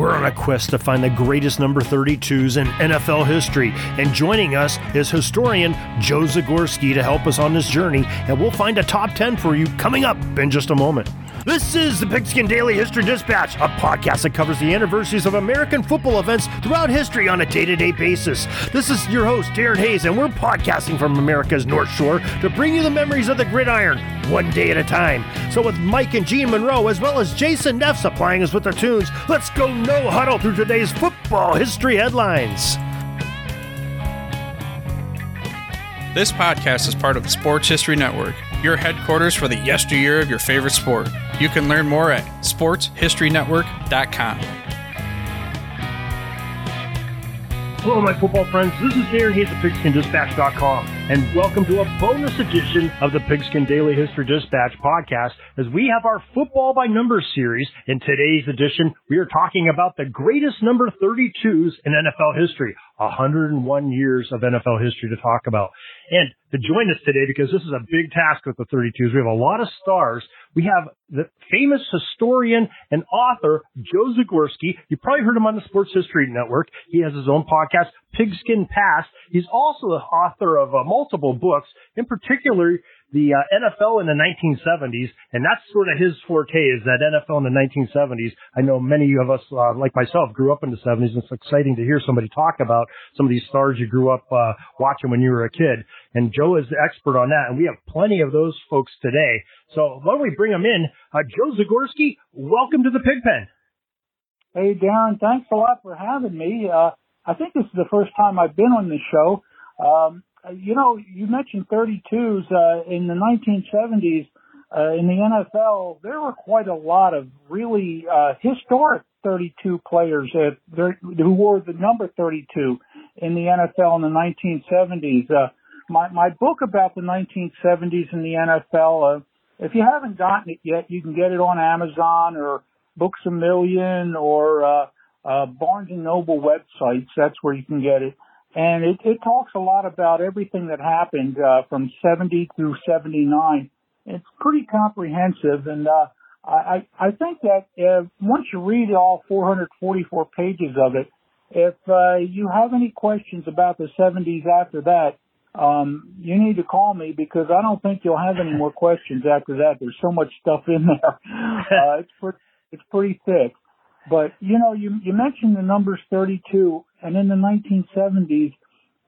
We're on a quest to find the greatest number 32s in NFL history, and joining us is historian Joe Zagorski to help us on this journey, and we'll find a top 10 for you coming up in just a moment. This is the Pigskin Daily History Dispatch, a podcast that covers the anniversaries of American football events throughout history on a day to day basis. This is your host, Darren Hayes, and we're podcasting from America's North Shore to bring you the memories of the gridiron one day at a time. So, with Mike and Gene Monroe, as well as Jason Neff supplying us with their tunes, let's go no huddle through today's football history headlines. This podcast is part of the Sports History Network, your headquarters for the yesteryear of your favorite sport. You can learn more at sportshistorynetwork.com. Hello, my football friends. This is Darren Hayes of PigskinDispatch.com, and welcome to a bonus edition of the Pigskin Daily History Dispatch podcast as we have our Football by Numbers series. In today's edition, we are talking about the greatest number 32s in NFL history. 101 years of NFL history to talk about. And to join us today, because this is a big task with the 32s, we have a lot of stars. We have the famous historian and author, Joe Zagorski. You probably heard him on the Sports History Network. He has his own podcast, Pigskin Past. He's also the author of uh, multiple books, in particular, the uh, NFL in the 1970s, and that's sort of his forte is that NFL in the 1970s. I know many of us, uh, like myself, grew up in the 70s, and it's exciting to hear somebody talk about some of these stars you grew up uh, watching when you were a kid. And Joe is the expert on that, and we have plenty of those folks today. So why don't we bring them in? Uh, Joe Zagorski, welcome to the Pigpen. Hey, Darren, thanks a lot for having me. Uh, I think this is the first time I've been on this show. Um, you know, you mentioned 32s uh, in the 1970s uh, in the NFL. There were quite a lot of really uh, historic 32 players uh, who wore the number 32 in the NFL in the 1970s. Uh, my my book about the 1970s in the NFL. Uh, if you haven't gotten it yet, you can get it on Amazon or Books a Million or uh, uh, Barnes and Noble websites. That's where you can get it and it, it talks a lot about everything that happened uh, from 70 through 79. It's pretty comprehensive, and uh, I, I think that if, once you read all 444 pages of it, if uh, you have any questions about the 70s after that, um, you need to call me because I don't think you'll have any more questions after that. There's so much stuff in there. Uh, it's pretty, it's pretty thick. But you know, you you mentioned the numbers 32, and in the 1970s,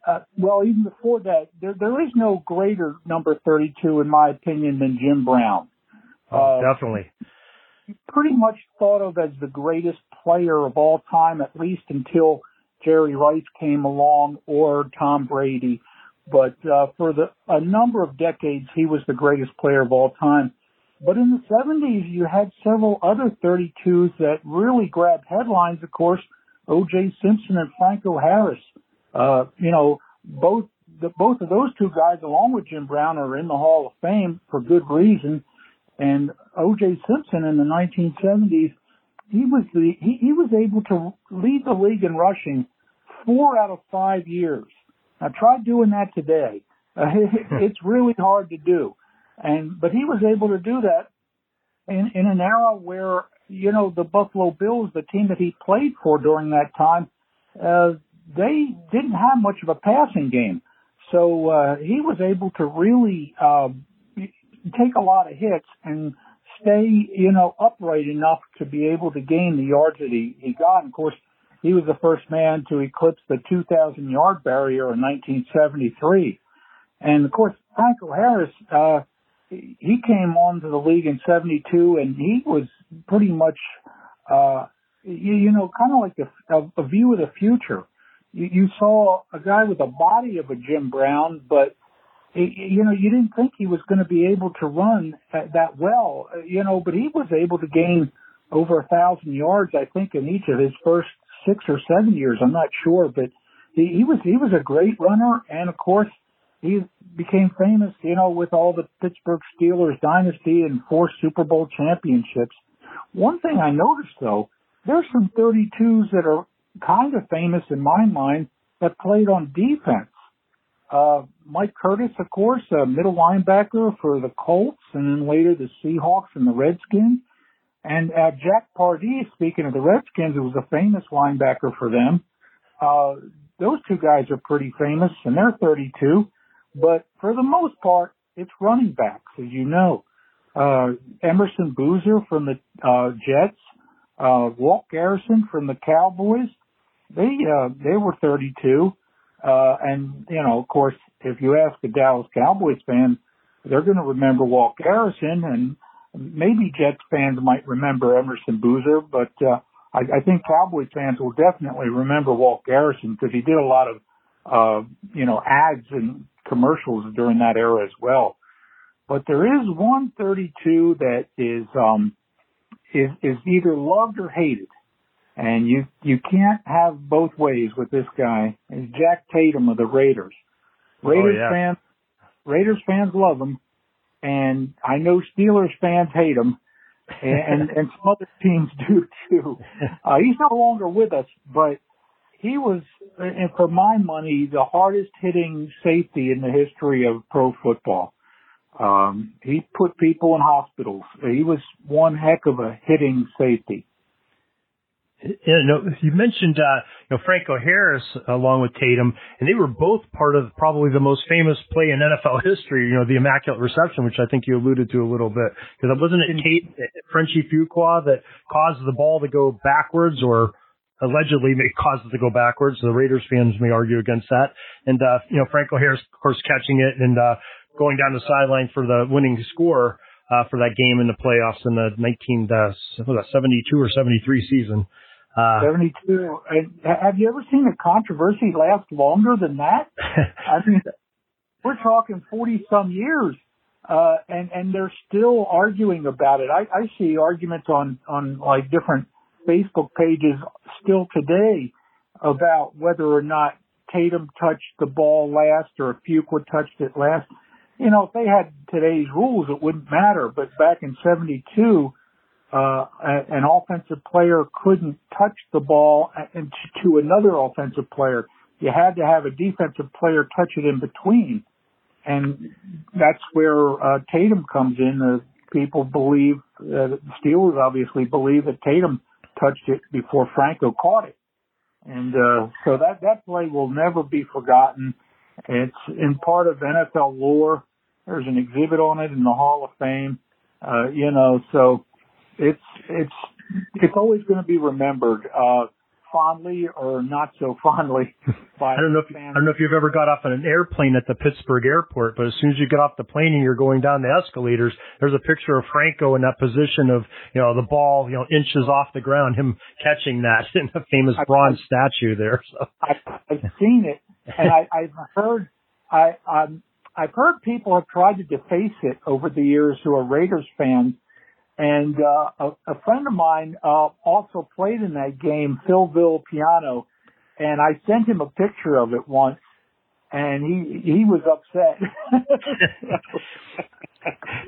uh, well, even before that, there there is no greater number 32 in my opinion than Jim Brown. Oh, uh, definitely. Pretty much thought of as the greatest player of all time, at least until Jerry Rice came along or Tom Brady. But uh, for the a number of decades, he was the greatest player of all time. But in the 70s, you had several other 32s that really grabbed headlines. Of course, O.J. Simpson and Franco Harris. Uh, you know, both the, both of those two guys, along with Jim Brown, are in the Hall of Fame for good reason. And O.J. Simpson in the 1970s, he was the he, he was able to lead the league in rushing four out of five years. Now try doing that today. Uh, it's really hard to do. And but he was able to do that in in an era where you know the Buffalo Bills, the team that he played for during that time, uh, they didn't have much of a passing game, so uh, he was able to really uh, take a lot of hits and stay you know upright enough to be able to gain the yards that he he got. And of course, he was the first man to eclipse the 2,000 yard barrier in 1973. And of course, Franco Harris. Uh, he came on to the league in 72 and he was pretty much, uh, you, you know, kind of like a, a, view of the future. You, you saw a guy with a body of a Jim Brown, but you know, you didn't think he was going to be able to run that well, you know, but he was able to gain over a thousand yards, I think, in each of his first six or seven years. I'm not sure, but he, he was, he was a great runner. And of course, he became famous, you know, with all the Pittsburgh Steelers dynasty and four Super Bowl championships. One thing I noticed though, there's some 32s that are kind of famous in my mind that played on defense. Uh, Mike Curtis, of course, a middle linebacker for the Colts and then later the Seahawks and the Redskins. And uh, Jack Pardee, speaking of the Redskins, who was a famous linebacker for them, uh, those two guys are pretty famous, and they're 32. But for the most part, it's running backs, as you know. Uh, Emerson Boozer from the uh, Jets, uh, Walt Garrison from the Cowboys. They uh, they were 32, uh, and you know, of course, if you ask a Dallas Cowboys fan, they're going to remember Walt Garrison, and maybe Jets fans might remember Emerson Boozer, but uh, I, I think Cowboys fans will definitely remember Walt Garrison because he did a lot of, uh, you know, ads and commercials during that era as well. But there is one 32 that is, um, is, is either loved or hated. And you, you can't have both ways with this guy. It's Jack Tatum of the Raiders. Raiders oh, yeah. fans, Raiders fans love him. And I know Steelers fans hate him and, and some other teams do too. Uh, he's no longer with us, but he was, and for my money, the hardest hitting safety in the history of pro football. Um, he put people in hospitals. He was one heck of a hitting safety. You know, you mentioned uh, you know Franco Harris along with Tatum, and they were both part of probably the most famous play in NFL history. You know, the immaculate reception, which I think you alluded to a little bit, because wasn't it Tate, Frenchy Fuqua that caused the ball to go backwards, or allegedly caused it to go backwards. The Raiders fans may argue against that, and uh, you know Franco Harris, of course, catching it and uh, going down the sideline for the winning score. Uh, for that game in the playoffs in the 19, uh, was 72 or 73 season. Uh, 72. And have you ever seen a controversy last longer than that? I mean, we're talking 40 some years. Uh, and, and they're still arguing about it. I, I see arguments on, on like different Facebook pages still today about whether or not Tatum touched the ball last or Fuqua touched it last. You know, if they had today's rules, it wouldn't matter. But back in 72, uh, an offensive player couldn't touch the ball to another offensive player. You had to have a defensive player touch it in between. And that's where uh, Tatum comes in. Uh, people believe, uh, the Steelers obviously believe that Tatum touched it before Franco caught it. And uh, so that, that play will never be forgotten. It's in part of NFL lore. There's an exhibit on it in the Hall of Fame. Uh, you know, so it's it's it's always going to be remembered uh, fondly or not so fondly. By I don't know if. I don't know if you've ever got off on an airplane at the Pittsburgh airport, but as soon as you get off the plane and you're going down the escalators, there's a picture of Franco in that position of you know the ball you know inches off the ground, him catching that in a famous bronze I, statue there. So I, I've seen it, and I, I've heard I I'm, I've heard people have tried to deface it over the years who are Raiders fans and uh, a, a friend of mine uh, also played in that game, Phil Villapiano, and I sent him a picture of it once, and he he was upset.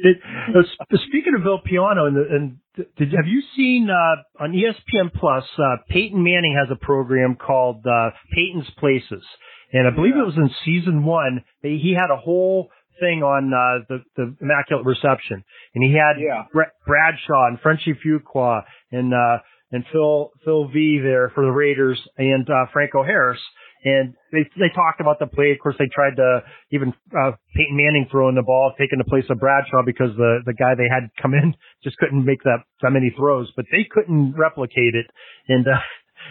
did, uh, speaking of Villapiano, and, and did, have you seen uh, on ESPN Plus? Uh, Peyton Manning has a program called uh, Peyton's Places, and I believe yeah. it was in season one. He had a whole thing on uh, the the Immaculate Reception, and he had yeah. Bradshaw and Frenchy Fuqua and uh, and Phil Phil V there for the Raiders and uh, Franco Harris. And they they talked about the play. Of course, they tried to even uh, Peyton Manning throwing the ball, taking the place of Bradshaw because the the guy they had come in just couldn't make that that many throws. But they couldn't replicate it. And uh,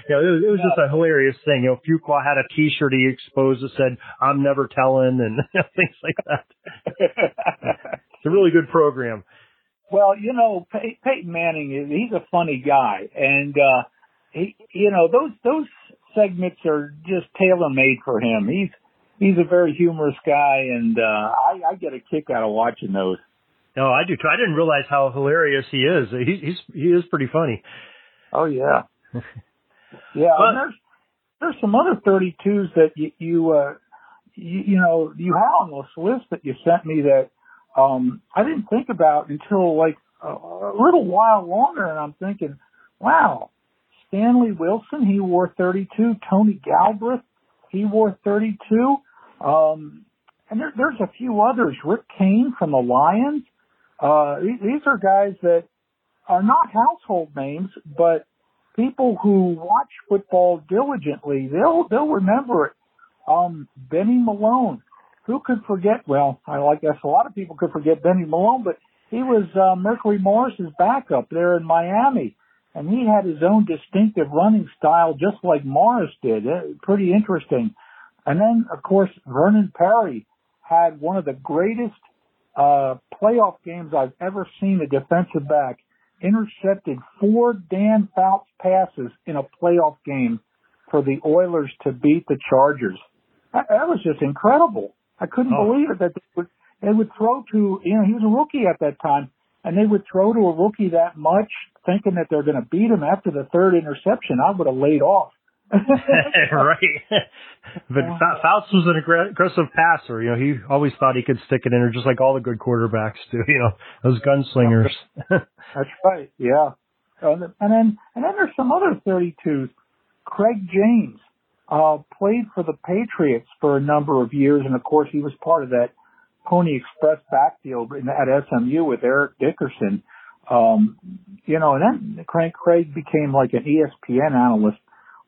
you know, it was, it was just a hilarious thing. You know, Fuqua had a T-shirt he exposed that said "I'm never telling" and you know, things like that. it's a really good program. Well, you know, Pey- Peyton Manning he's a funny guy, and uh he, you know, those those segments are just tailor made for him. He's he's a very humorous guy, and uh I, I get a kick out of watching those. No, I do too. I didn't realize how hilarious he is. He, he's he is pretty funny. Oh yeah. Yeah, but, there's there's some other 32s that you you, uh, you you know you have on this list that you sent me that um I didn't think about until like a, a little while longer, and I'm thinking, wow, Stanley Wilson he wore 32, Tony Galbreath he wore 32, um, and there, there's a few others. Rick Kane from the Lions. Uh, these are guys that are not household names, but people who watch football diligently, they'll they'll remember it. Um, Benny Malone. Who could forget? Well, I guess a lot of people could forget Benny Malone, but he was uh, Mercury Morris's backup there in Miami, and he had his own distinctive running style, just like Morris did. Uh, pretty interesting. And then, of course, Vernon Perry had one of the greatest uh, playoff games I've ever seen a defensive back intercepted four Dan Fouts passes in a playoff game for the Oilers to beat the Chargers. That, that was just incredible. I couldn't oh. believe it that they would, they would throw to, you know, he was a rookie at that time, and they would throw to a rookie that much, thinking that they're going to beat him after the third interception. I would have laid off. right. but Fouts was an aggressive passer. You know, he always thought he could stick it in or just like all the good quarterbacks do. You know, those gunslingers. That's right. Yeah. and then and then there's some other 32s. Craig James uh, played for the Patriots for a number of years, and of course he was part of that Pony Express backfield at SMU with Eric Dickerson. Um, you know, and then Craig Craig became like an ESPN analyst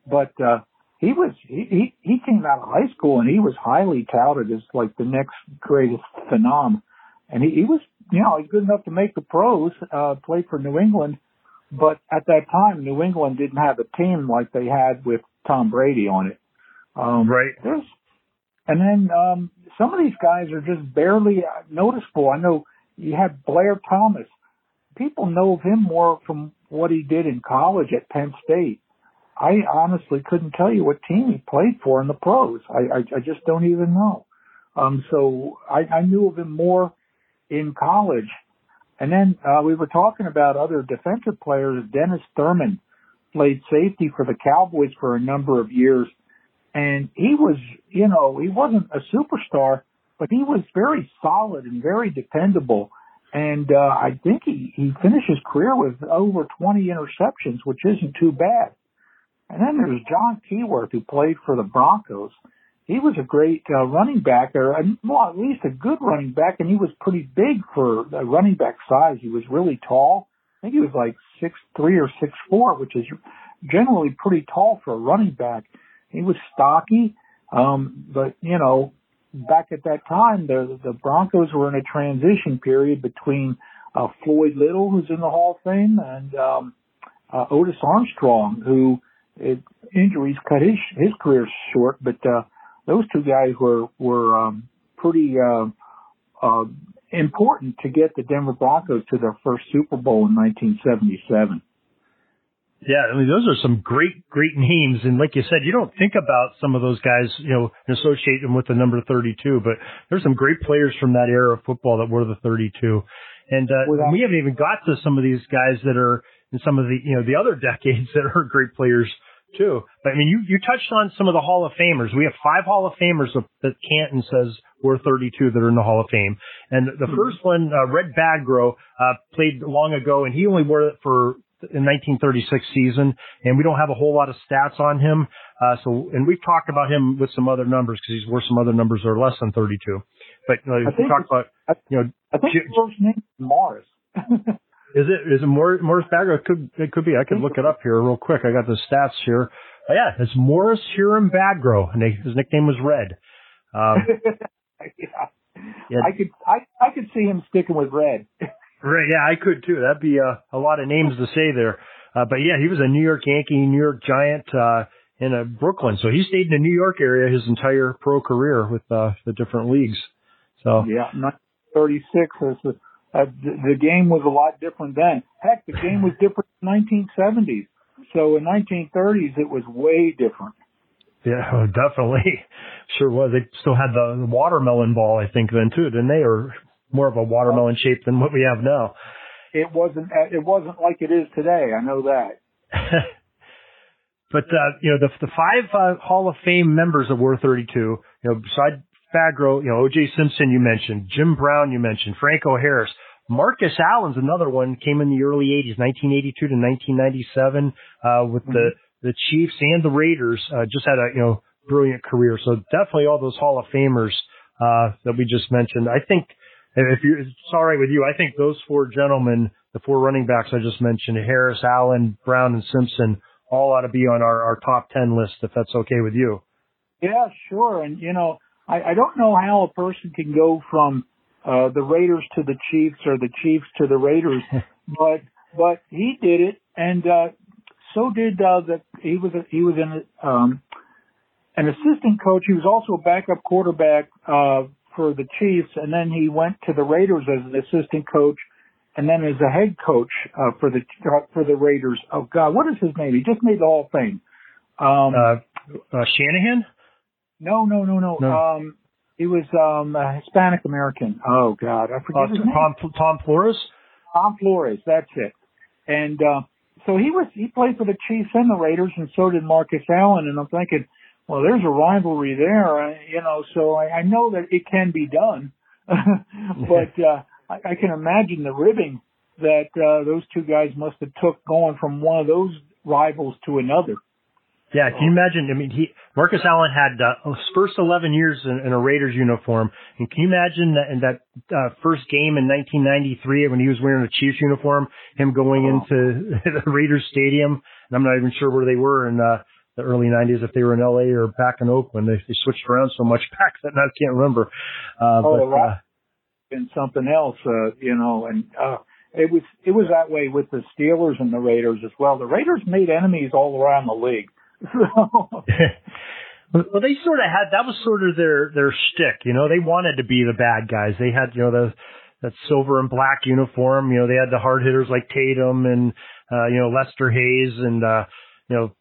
but uh, he was he, he he came out of high school and he was highly touted as like the next greatest phenom, and he, he was you know he's good enough to make the pros, uh, play for New England, but at that time New England didn't have a team like they had with Tom Brady on it. Um, right. There's, and then um, some of these guys are just barely noticeable. I know you had Blair Thomas. People know of him more from what he did in college at Penn State I honestly couldn't tell you what team he played for in the pros. I, I, I just don't even know. Um, so I, I knew of him more in college. And then uh, we were talking about other defensive players. Dennis Thurman played safety for the Cowboys for a number of years. And he was, you know, he wasn't a superstar, but he was very solid and very dependable. And uh, I think he, he finished his career with over 20 interceptions, which isn't too bad. And then there's Jon Keyworth, who played for the Broncos. He was a great uh, running back, or well, at least a good running back, and he was pretty big for a running back size. He was really tall. I think he was like six three or six four, which is generally pretty tall for a running back. He was stocky, um, but you know, back at that time, the the Broncos were in a transition period between uh, Floyd Little, who's in the Hall of Fame, and um, uh, Otis Armstrong, who it, injuries cut his his career short, but uh, those two guys were were um, pretty uh, uh, important to get the Denver Broncos to their first Super Bowl in 1977. Yeah, I mean those are some great great names, and like you said, you don't think about some of those guys, you know, and associate them with the number 32. But there's some great players from that era of football that were the 32, and uh, we haven't even got to some of these guys that are in some of the you know the other decades that are great players too. But I mean, you you touched on some of the Hall of Famers. We have five Hall of Famers that Canton says we're 32 that are in the Hall of Fame, and the mm-hmm. first one, uh, Red Badgro, uh, played long ago, and he only wore it for the 1936 season, and we don't have a whole lot of stats on him. Uh, so, and we've talked about him with some other numbers because he's worth some other numbers that are less than 32. But you know, we talked about, you know, I think his first name Morris. Is it is it Morris, Morris Badgro? It could it could be. I could look it up here real quick. I got the stats here. Oh, yeah, it's Morris Hiram Badgro, and his nickname was Red. Um, yeah. yeah. I could I I could see him sticking with Red. right. Yeah, I could too. That'd be a, a lot of names to say there. Uh, but yeah, he was a New York Yankee, New York Giant, uh, in a Brooklyn. So he stayed in the New York area his entire pro career with uh, the different leagues. So yeah, 36 was the uh, the, the game was a lot different then. Heck, the game was different in 1970s. So in 1930s, it was way different. Yeah, definitely. Sure was. They still had the, watermelon ball, I think, then too, didn't they? Or more of a watermelon shape than what we have now. It wasn't. It wasn't like it is today. I know that. but uh, you know, the the five uh, Hall of Fame members of War 32. You know, beside Badgro, you know, O.J. Simpson, you mentioned Jim Brown, you mentioned Franco Harris. Marcus Allen's another one, came in the early 80s, 1982 to 1997, uh, with mm-hmm. the, the Chiefs and the Raiders, uh, just had a, you know, brilliant career. So definitely all those Hall of Famers, uh, that we just mentioned. I think if you, it's all right with you, I think those four gentlemen, the four running backs I just mentioned, Harris, Allen, Brown, and Simpson, all ought to be on our, our top 10 list if that's okay with you. Yeah, sure. And, you know, I, I don't know how a person can go from uh, the Raiders to the Chiefs or the Chiefs to the Raiders, but but he did it, and uh, so did uh, the he was a, he was an um, an assistant coach. He was also a backup quarterback uh, for the Chiefs, and then he went to the Raiders as an assistant coach, and then as a head coach uh, for the uh, for the Raiders. Oh God, what is his name? He just made the Hall of Fame. Um, uh, uh, Shanahan? No, no, no, no. no. Um, he was um, a Hispanic American. Oh God, I forget uh, his Tom, name. Tom Flores. Tom Flores, that's it. And uh, so he was he played for the Chiefs and the Raiders, and so did Marcus Allen. And I'm thinking, well, there's a rivalry there, uh, you know. So I, I know that it can be done, but uh, I, I can imagine the ribbing that uh, those two guys must have took going from one of those rivals to another. Yeah, can you imagine? I mean, he Marcus Allen had uh, his first 11 years in, in a Raiders uniform, and can you imagine that in that uh, first game in 1993 when he was wearing a Chiefs uniform, him going oh. into the Raiders stadium? And I'm not even sure where they were in uh, the early 90s, if they were in LA or back in Oakland. They, they switched around so much back that I can't remember. Uh, oh, but, uh, and something else, uh, you know, and uh, it was it was that way with the Steelers and the Raiders as well. The Raiders made enemies all around the league well, they sort of had that was sort of their their shtick. You know, they wanted to be the bad guys. They had you know the that silver and black uniform. You know, they had the hard hitters like Tatum and uh, you know Lester Hayes and uh, you know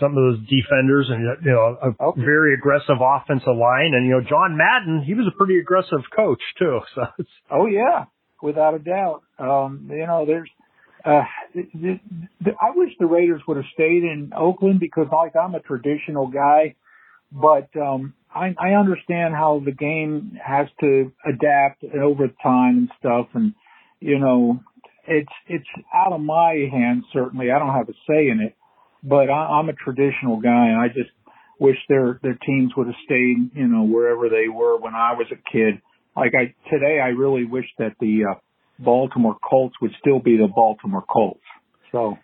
some of those defenders and you know a okay. very aggressive offensive line. And you know John Madden, he was a pretty aggressive coach too. So it's, oh yeah, without a doubt. Um, you know, there's uh, the, the, I wish the Raiders would have stayed in Oakland because, like, I'm a traditional guy, but um, I, I understand how the game has to adapt over time and stuff, and you know, it's it's out of my hands. Certainly, I don't have a say in it, but I, I'm a traditional guy, and I just wish their their teams would have stayed, you know, wherever they were when I was a kid. Like I today, I really wish that the uh, Baltimore Colts would still be the Baltimore Colts. So.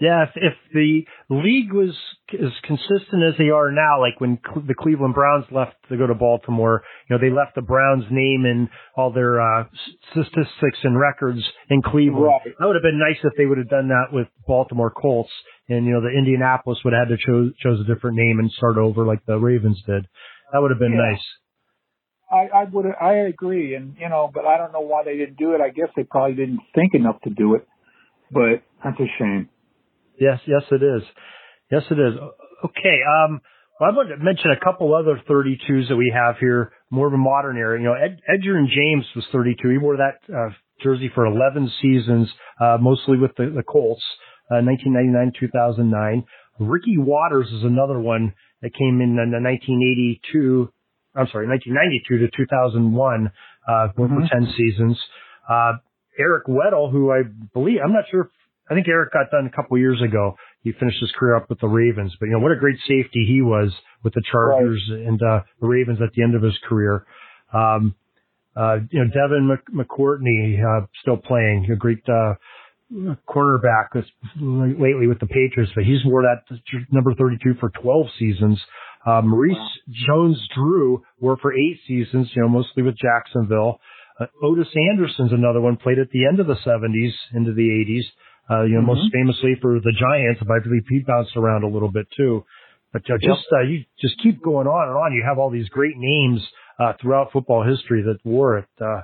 Yeah, if, if the league was as consistent as they are now, like when the Cleveland Browns left to go to Baltimore, you know, they left the Browns name and all their uh, statistics and records in Cleveland. Right. That would have been nice if they would have done that with Baltimore Colts, and you know, the Indianapolis would have had to chose chose a different name and start over like the Ravens did. That would have been yeah. nice. I, I would, I agree, and you know, but I don't know why they didn't do it. I guess they probably didn't think enough to do it, but that's a shame. Yes, yes, it is. Yes, it is. Okay. Um, well, I want to mention a couple other 32s that we have here, more of a modern era. You know, Ed, Edgerrin James was 32. He wore that uh, jersey for 11 seasons, uh, mostly with the, the Colts, uh, 1999, 2009. Ricky Watters is another one that came in in 1982 I'm sorry, 1992 to 2001, uh, mm-hmm. for 10 seasons. Uh, Eric Weddle, who I believe, I'm not sure, if, I think Eric got done a couple years ago. He finished his career up with the Ravens, but you know, what a great safety he was with the Chargers right. and, uh, the Ravens at the end of his career. Um, uh, you know, Devin McCourty, uh, still playing, a great, uh, cornerback lately with the Patriots, but he's wore that number 32 for 12 seasons. Uh, Maurice wow. Jones-Drew worked for eight seasons, you know, mostly with Jacksonville. Uh, Ottis Anderson's another one, played at the end of the 70s into the 80s. Uh, you know, mm-hmm. most famously for the Giants, but I believe he bounced around a little bit too. But uh, just uh, you just keep going on and on. You have all these great names uh, throughout football history that wore it. Uh,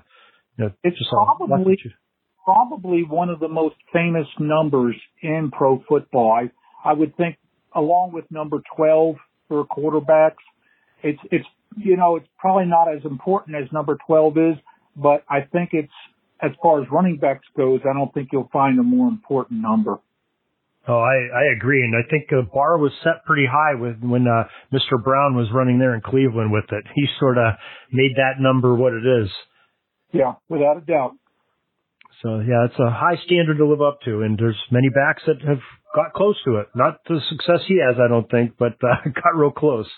you know, it's just probably probably one of the most famous numbers in pro football. I I would think, along with number twelve for quarterbacks. It's it's you know it's probably not as important as number 12 is, but I think it's as far as running backs goes, I don't think you'll find a more important number. Oh, I, I agree, and I think the bar was set pretty high with when uh, Mr. Brown was running there in Cleveland with it. He sort of made that number what it is. Yeah, without a doubt. So yeah, it's a high standard to live up to, and there's many backs that have got close to it. Not the success he has, I don't think, but uh, got real close.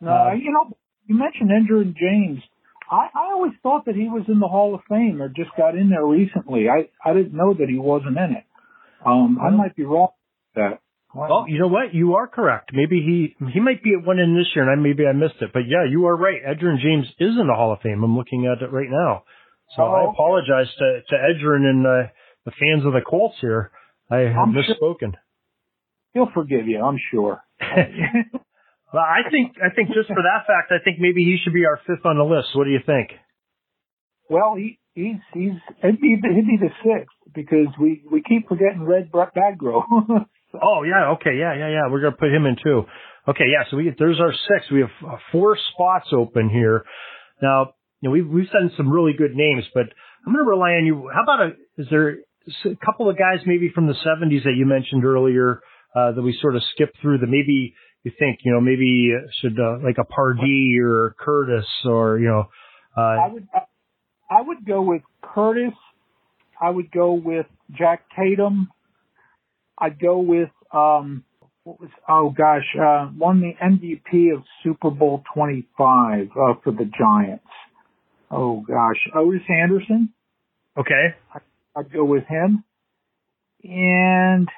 No, uh, you know, you mentioned Edgerrin James. I, I always thought that he was in the Hall of Fame or just got in there recently. I, I didn't know that he wasn't in it. Um, I might be wrong with that. Wow. Oh, you know what? You are correct. Maybe he he might be at one in this year, and I maybe I missed it. But yeah, you are right. Edgerrin James is in the Hall of Fame. I'm looking at it right now. So oh, I apologize to to Edgerrin and uh, the fans of the Colts here. I have I'm misspoken. Sure. He'll forgive you, I'm sure. well, I think I think just for that fact, I think maybe he should be our fifth on the list. What do you think? Well, he he's he's he'd be, he'd be the sixth because we we keep forgetting Red Badgro. Oh yeah, okay, yeah, yeah, yeah. We're gonna put him in too. Okay, yeah. So we there's our six. We have uh, four spots open here. Now, you know, we've we've sent some really good names, but I'm gonna rely on you. How about a? Is there a couple of guys maybe from the 70s that you mentioned earlier uh, that we sort of skip through that maybe you think you know maybe should uh, like a Pardee or Curtis or you know. Uh, I would I would go with Curtis. I would go with Jack Tatum. I'd go with um what was oh gosh, uh won the MVP of Super Bowl twenty five uh for the Giants. Oh gosh. Ottis Anderson. Okay. I, I'd go with him. And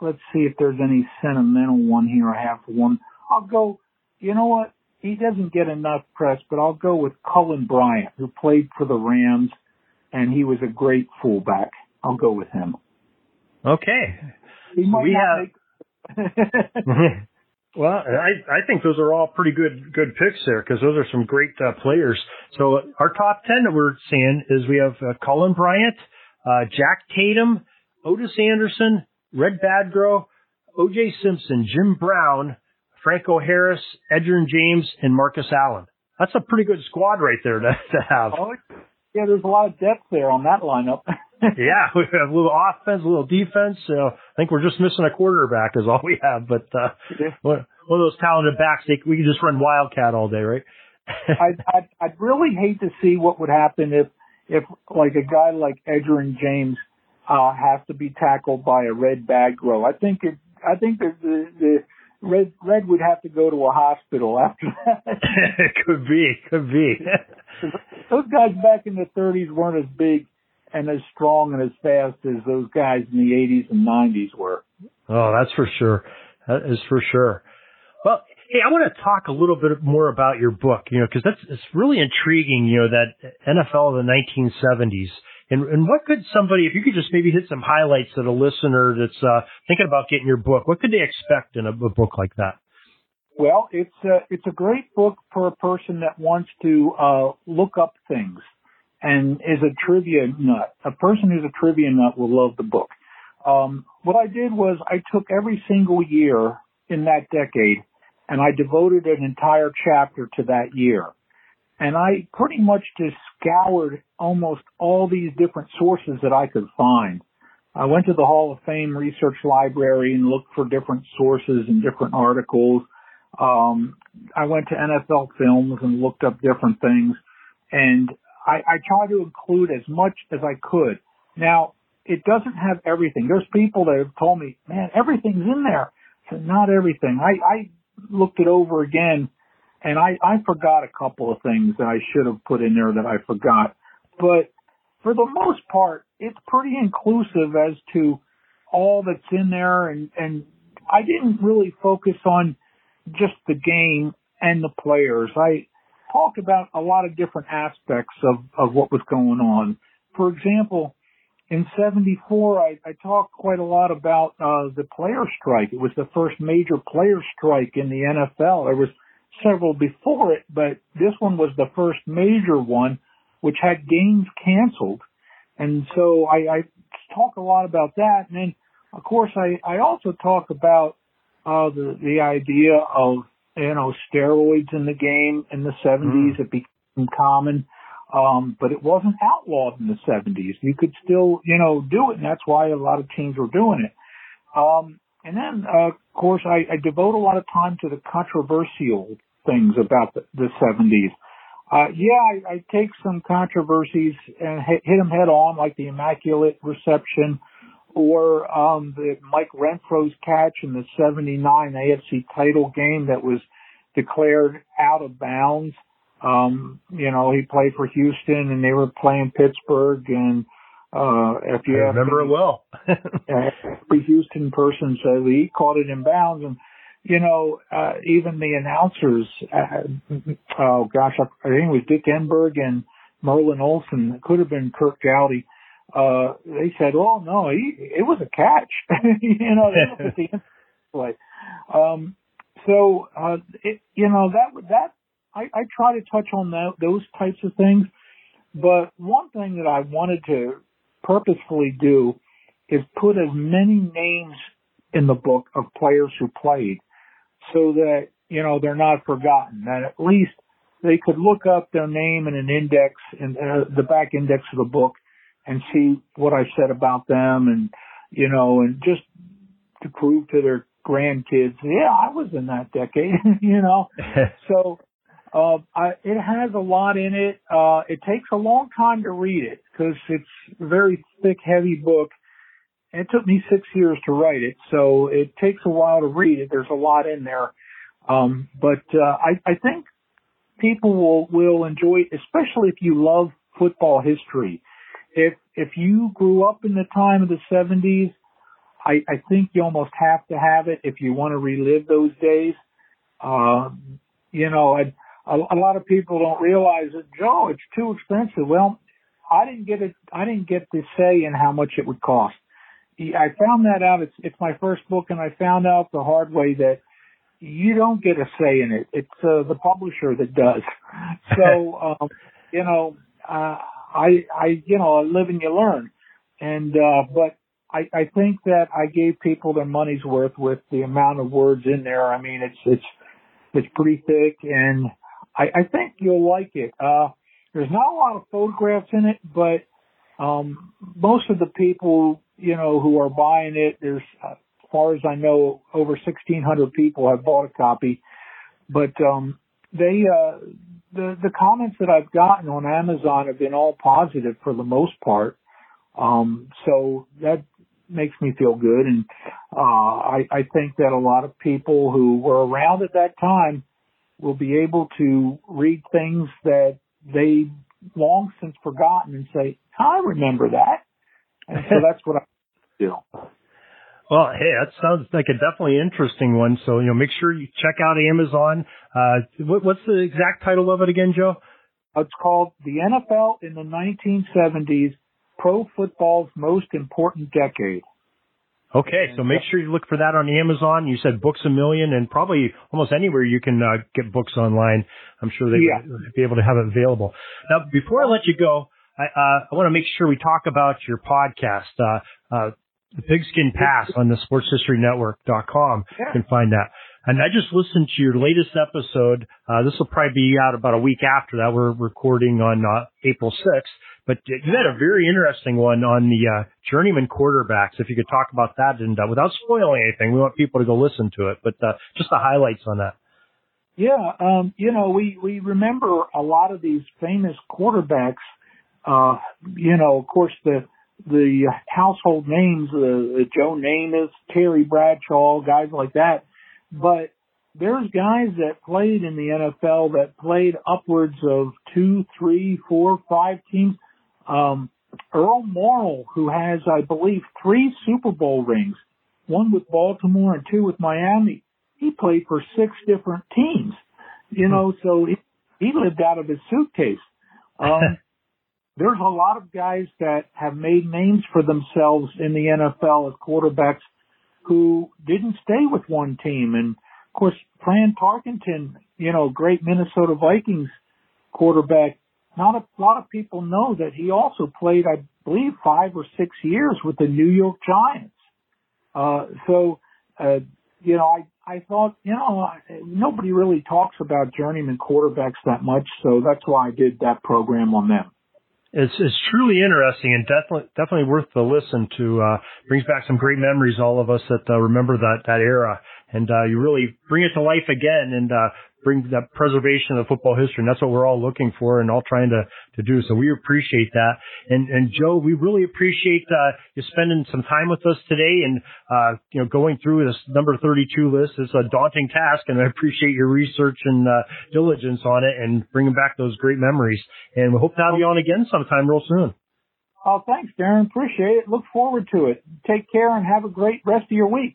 let's see if there's any sentimental one here I have for one. I'll go you know what? He doesn't get enough press, but I'll go with Cullen Bryant, who played for the Rams and he was a great fullback. I'll go with him. Okay. we have. well, I I think those are all pretty good good picks there because those are some great uh, players. So our top ten that we're seeing is we have uh, Cullen Bryant, uh, Jack Tatum, Ottis Anderson, Red Badgro, O.J. Simpson, Jim Brown, Franco Harris, Edgerrin James, and Marcus Allen. That's a pretty good squad right there to, to have. Oh, yeah, there's a lot of depth there on that lineup. yeah, we have a little offense, a little defense. So I think we're just missing a quarterback is all we have. But uh, yeah. one, one of those talented backs, they, we can just run wildcat all day, right? I'd, I'd, I'd really hate to see what would happen if, if like a guy like Edgerrin James uh, has to be tackled by a red Badgro. I think it, I think the, the, the Red Red would have to go to a hospital after that. it could be, could be. Those guys back in the 30s weren't as big and as strong and as fast as those guys in the 80s and 90s were. Oh, that's for sure. That is for sure. Well, hey, I want to talk a little bit more about your book, you know, because that's it's really intriguing, you know, that NFL of the 1970s. And, and what could somebody, if you could just maybe hit some highlights that a listener that's uh, thinking about getting your book, what could they expect in a, a book like that? Well, it's a, it's a great book for a person that wants to uh, look up things and is a trivia nut. A person who's a trivia nut will love the book. Um, what I did was I took every single year in that decade and I devoted an entire chapter to that year. And I pretty much just scoured almost all these different sources that I could find. I went to the Hall of Fame Research Library and looked for different sources and different articles. Um, I went to NFL Films and looked up different things. And I, I try to include as much as I could. Now, it doesn't have everything. There's people that have told me, man, everything's in there. So not everything. I, I looked it over again and I, I forgot a couple of things that I should have put in there that I forgot. But for the most part, it's pretty inclusive as to all that's in there and, and I didn't really focus on just the game and the players. I, talked about a lot of different aspects of, of what was going on. For example, in 74, I, I talked quite a lot about uh, the player strike. It was the first major player strike in the NFL. There was several before it, but this one was the first major one, which had games canceled. And so I, I talk a lot about that. And then, of course, I, I also talk about uh, the, the idea of you know, steroids in the game in the 70s. Mm. It became common. Um, but it wasn't outlawed in the 70s. You could still, you know, do it, and that's why a lot of teams were doing it. Um, and then, uh, of course, I, I devote a lot of time to the controversial things about the, the 70s. Uh, yeah, I, I take some controversies and hit, hit them head on, like the Immaculate Reception or um, the Mike Renfro's catch in the 79 AFC title game that was declared out of bounds. Um, you know, he played for Houston and they were playing Pittsburgh and, uh, if you I remember it well. every Houston person says he caught it in bounds and, you know, uh, even the announcers, uh, oh gosh, I think it was Dick Enberg and Merlin Olsen. It could have been Curt Gowdy. Uh, they said, "Oh no, he, it was a catch." you know, they looked at the play. Um, so, uh, it, you know, that that I, I try to touch on that, those types of things. But one thing that I wanted to purposefully do is put as many names in the book of players who played so that, you know, they're not forgotten, that at least they could look up their name in an index in uh, the back index of the book and see what I said about them and, you know, and just to prove to their grandkids, yeah, I was in that decade, you know. so, uh, I, it has a lot in it. Uh, it takes a long time to read it because it's a very thick, heavy book. It took me six years to write it, so it takes a while to read it. There's a lot in there. Um, but, uh, I, I think people will, will enjoy it, especially if you love football history. If, if you grew up in the time of the 70s, I, I think you almost have to have it if you want to relive those days. Uh, you know, I, a, a lot of people don't realize that, Joe, it's too expensive. Well, I didn't get it. I didn't get to say in how much it would cost. I found that out. It's, it's my first book and I found out the hard way that you don't get a say in it. It's uh, the publisher that does. So, um, you know, uh, I, I, you know, I live and you learn. And, uh, but I, I think that I gave people their money's worth with the amount of words in there. I mean, it's, it's, it's pretty thick and I, I think you'll like it. Uh, there's not a lot of photographs in it, but, um, most of the people, you know, who are buying it, there's, uh, as far as I know, over 1600 people have bought a copy, but, um, they, uh, the, the comments that I've gotten on Amazon have been all positive for the most part. Um, so that makes me feel good. And, uh, I, I think that a lot of people who were around at that time will be able to read things that they long since forgotten and say, I remember that. And so that's what I do. Well, hey, that sounds like a definitely interesting one. So, you know, make sure you check out Amazon. Uh, what, what's the exact title of it again, Joe? It's called The NFL in the 1970s, Pro Football's Most Important Decade. Okay, so make sure you look for that on Amazon. You said Books a Million, and probably almost anywhere you can uh, get books online. I'm sure they Yeah. would be able to have it available. Now, before I let you go, I, uh, I want to make sure we talk about your podcast, uh, uh, the Pigskin Past on the SportsHistoryNetwork.com. Yeah. You can find that. And I just listened to your latest episode. Uh, this will probably be out about a week after that. We're recording on uh, April 6th. But you had a very interesting one on the uh, journeyman quarterbacks. If you could talk about that and uh, without spoiling anything, we want people to go listen to it. But uh, just the highlights on that. Yeah, um, you know, we, we remember a lot of these famous quarterbacks, uh, you know, of course the, the household names, uh, Joe Namath, Terry Bradshaw, guys like that. But there's guys that played in the NFL that played upwards of two, three, four, five teams. Um, Earl Morrall, who has, I believe, three Super Bowl rings, one with Baltimore and two with Miami. He played for six different teams, you know, so he, he lived out of his suitcase. Um, there's a lot of guys that have made names for themselves in the NFL as quarterbacks who didn't stay with one team. And of course, Fran Tarkenton, you know, great Minnesota Vikings quarterback. Not a lot of people know that he also played, I believe, five or six years with the New York Giants. Uh, so, uh, you know, I, I thought, you know, nobody really talks about journeyman quarterbacks that much, so that's why I did that program on them. It's, it's truly interesting and definitely definitely worth the listen to. Uh, brings back some great memories. All of us that uh, remember that that era. And uh, you really bring it to life again and uh, bring that preservation of football history. And that's what we're all looking for and all trying to, to do. So we appreciate that. And, and Joe, we really appreciate, uh, you spending some time with us today and, uh, you know, going through this number 32 list. It's a daunting task and I appreciate your research and, uh, diligence on it and bringing back those great memories. And we hope to have you on again sometime real soon. Oh, thanks, Darren. Appreciate it. Look forward to it. Take care and have a great rest of your week.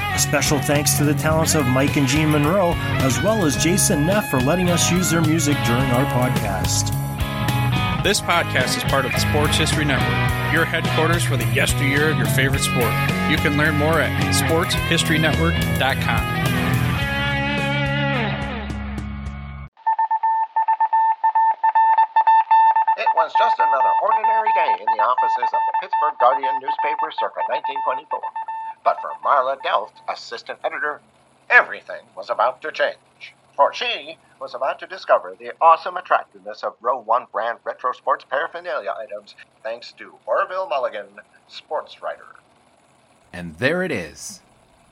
A special thanks to the talents of Mike and Jean Monroe, as well as Jason Neff for letting us use their music during our podcast. This podcast is part of the Sports History Network, your headquarters for the yesteryear of your favorite sport. You can learn more at sportshistorynetwork.com. It was just another ordinary day in the offices of the Pittsburgh Guardian newspaper circa 1924. But for Marla Delft, assistant editor, everything was about to change. For she was about to discover the awesome attractiveness of Row 1 brand retro sports paraphernalia items thanks to Orville Mulligan, sports writer. And there it is.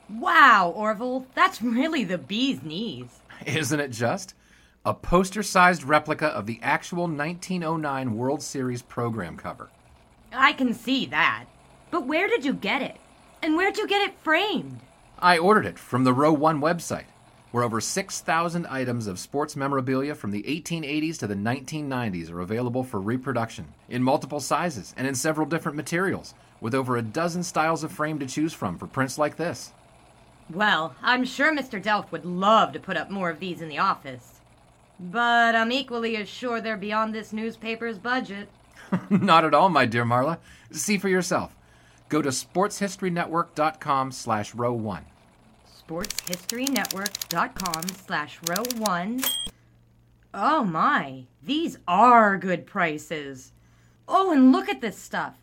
Wow, Orville, that's really the bee's knees. Isn't it just? A poster sized replica of the actual 1909 World Series program cover. I can see that. But where did you get it? And where'd you get it framed? I ordered it from the Row 1 website, where over 6,000 items of sports memorabilia from the 1880s to the 1990s are available for reproduction in multiple sizes and in several different materials, with over a dozen styles of frame to choose from for prints like this. Well, I'm sure Mr. Delft would love to put up more of these in the office. But I'm equally as sure they're beyond this newspaper's budget. Not at all, my dear Marla. See for yourself. Go to sportshistorynetwork.com slash row one. sportshistorynetwork.com slash row one. Oh my, these are good prices. Oh, and look at this stuff.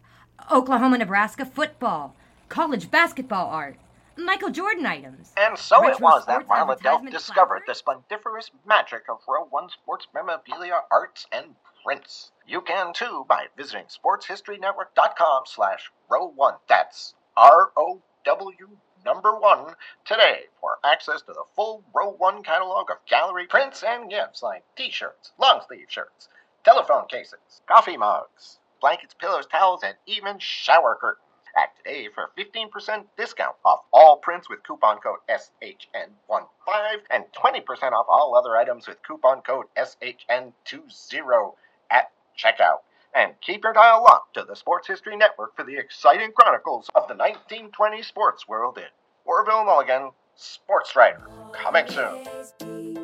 Oklahoma Nebraska football, college basketball art, Michael Jordan items. And so it was that Marla Delft discovered the splendiferous magic of Row 1 sports memorabilia, arts, and prints. You can too by visiting sportshistorynetwork.com slash row 1. That's R-O-W number 1 today for access to the full Row 1 catalog of gallery prints and gifts like t-shirts, long sleeve shirts, telephone cases, coffee mugs, blankets, pillows, towels, and even shower curtains. Act today for 15% discount off all prints with coupon code SHN15 and 20% off all other items with coupon code SHN20 at checkout. And keep your dial locked to the Sports History Network for the exciting chronicles of the 1920 sports world in Orville Mulligan, sports writer. Coming soon.